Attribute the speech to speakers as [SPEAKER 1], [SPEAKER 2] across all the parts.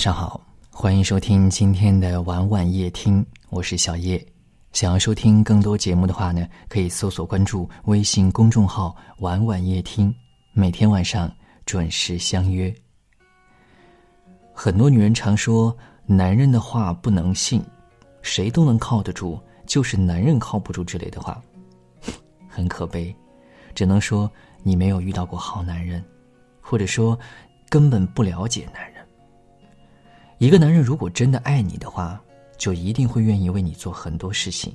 [SPEAKER 1] 晚上好，欢迎收听今天的晚晚夜听，我是小叶。想要收听更多节目的话呢，可以搜索关注微信公众号“晚晚夜听”，每天晚上准时相约。很多女人常说男人的话不能信，谁都能靠得住，就是男人靠不住之类的话，很可悲。只能说你没有遇到过好男人，或者说根本不了解男人。一个男人如果真的爱你的话，就一定会愿意为你做很多事情，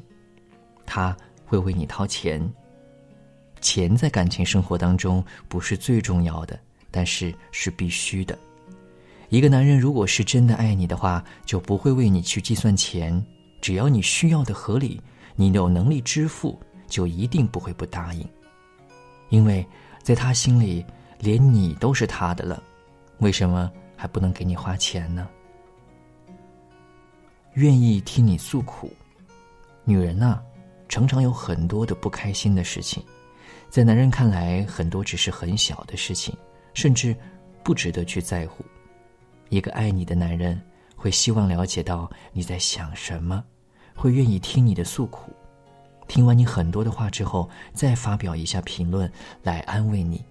[SPEAKER 1] 他会为你掏钱。钱在感情生活当中不是最重要的，但是是必须的。一个男人如果是真的爱你的话，就不会为你去计算钱，只要你需要的合理，你有能力支付，就一定不会不答应。因为在他心里，连你都是他的了，为什么还不能给你花钱呢？愿意听你诉苦，女人呐，常常有很多的不开心的事情，在男人看来，很多只是很小的事情，甚至不值得去在乎。一个爱你的男人，会希望了解到你在想什么，会愿意听你的诉苦，听完你很多的话之后，再发表一下评论来安慰你。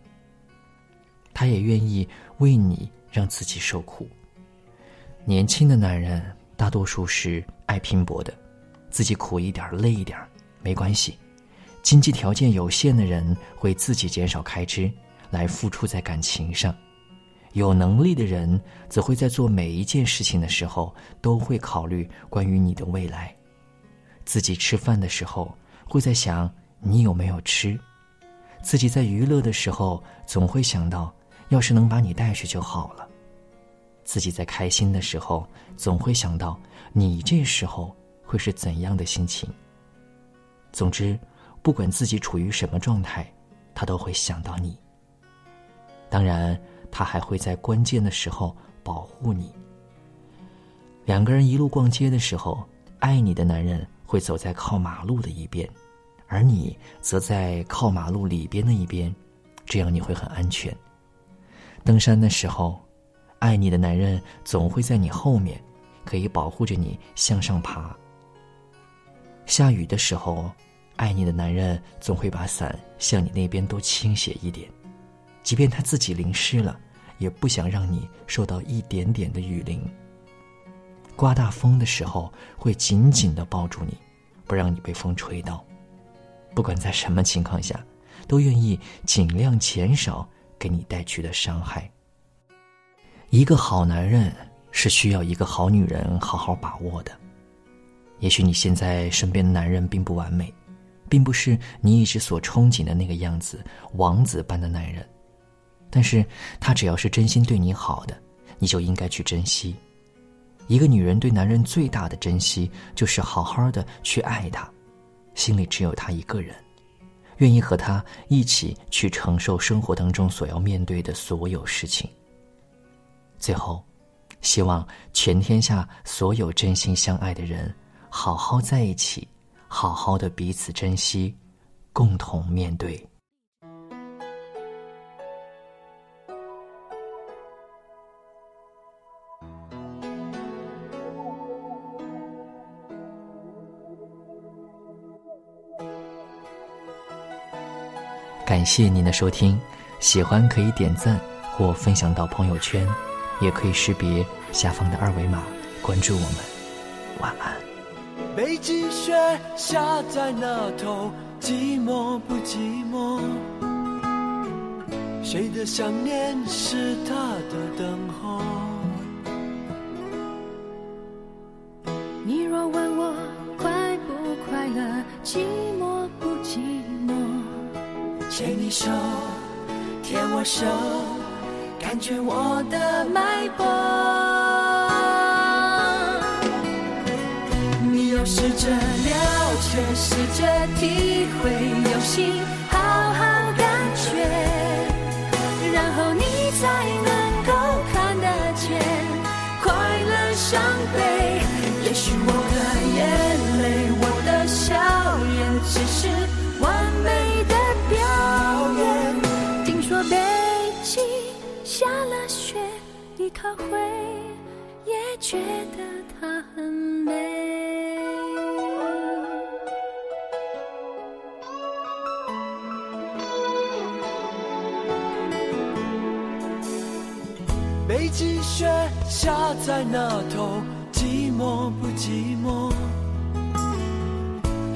[SPEAKER 1] 他也愿意为你让自己受苦。年轻的男人。大多数是爱拼搏的，自己苦一点、累一点没关系。经济条件有限的人会自己减少开支，来付出在感情上；有能力的人则会在做每一件事情的时候都会考虑关于你的未来。自己吃饭的时候会在想你有没有吃，自己在娱乐的时候总会想到，要是能把你带去就好了。自己在开心的时候，总会想到你这时候会是怎样的心情。总之，不管自己处于什么状态，他都会想到你。当然，他还会在关键的时候保护你。两个人一路逛街的时候，爱你的男人会走在靠马路的一边，而你则在靠马路里边的一边，这样你会很安全。登山的时候。爱你的男人总会在你后面，可以保护着你向上爬。下雨的时候，爱你的男人总会把伞向你那边多倾斜一点，即便他自己淋湿了，也不想让你受到一点点的雨淋。刮大风的时候，会紧紧的抱住你，不让你被风吹到。不管在什么情况下，都愿意尽量减少给你带去的伤害。一个好男人是需要一个好女人好好把握的。也许你现在身边的男人并不完美，并不是你一直所憧憬的那个样子，王子般的男人。但是他只要是真心对你好的，你就应该去珍惜。一个女人对男人最大的珍惜，就是好好的去爱他，心里只有他一个人，愿意和他一起去承受生活当中所要面对的所有事情。最后，希望全天下所有真心相爱的人，好好在一起，好好的彼此珍惜，共同面对。感谢您的收听，喜欢可以点赞或分享到朋友圈。也可以识别下方的二维码关注我们。晚安。
[SPEAKER 2] 北极雪下在那头寂寞不寂寞？谁的想念是他的等候？
[SPEAKER 3] 你若问我快不快乐寂寞不寂寞？
[SPEAKER 2] 牵你手牵我手感觉我的脉搏，你要试着了解，试着体会，用心你可会？
[SPEAKER 3] 也觉得它很美。
[SPEAKER 4] 北极雪下在那头，寂寞不寂寞？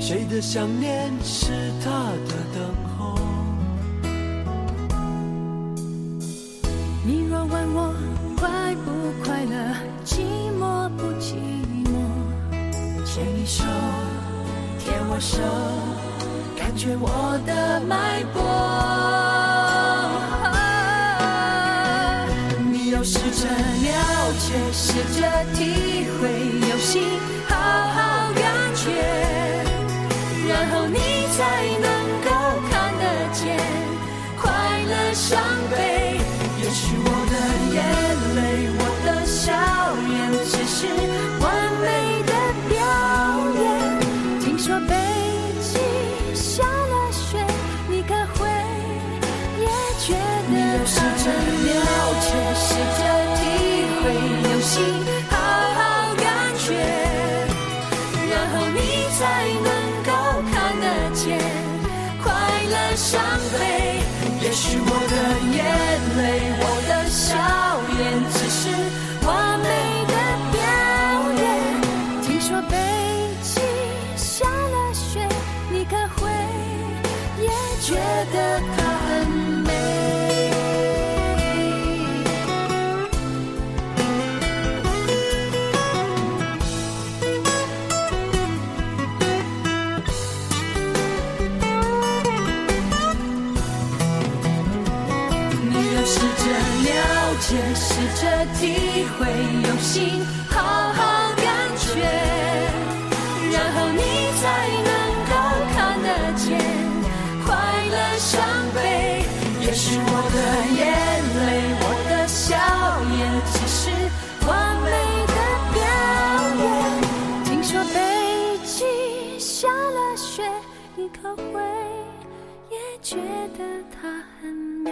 [SPEAKER 4] 谁的想念是他的等候？
[SPEAKER 3] 你若问我快不快乐，寂寞不寂寞？
[SPEAKER 4] 牵你手，牵我手，感觉我的脉搏。你要试着了解，试着体会，用心好好感觉，然后你才能够看得见快乐伤悲。是完美的表演。
[SPEAKER 3] 听说北极下了雪，你可会也觉
[SPEAKER 4] 你
[SPEAKER 3] 得
[SPEAKER 4] 要试着了解，试着体会，用心好好感觉，然后你才能够看得见快乐伤悲。也许我的眼泪，试着体会，用心好好感觉，然后你才能够看得见快乐伤悲。也许我的眼泪，我的笑颜，只是完美的表演。
[SPEAKER 3] 听说北极下了雪，你可会也觉得它很美？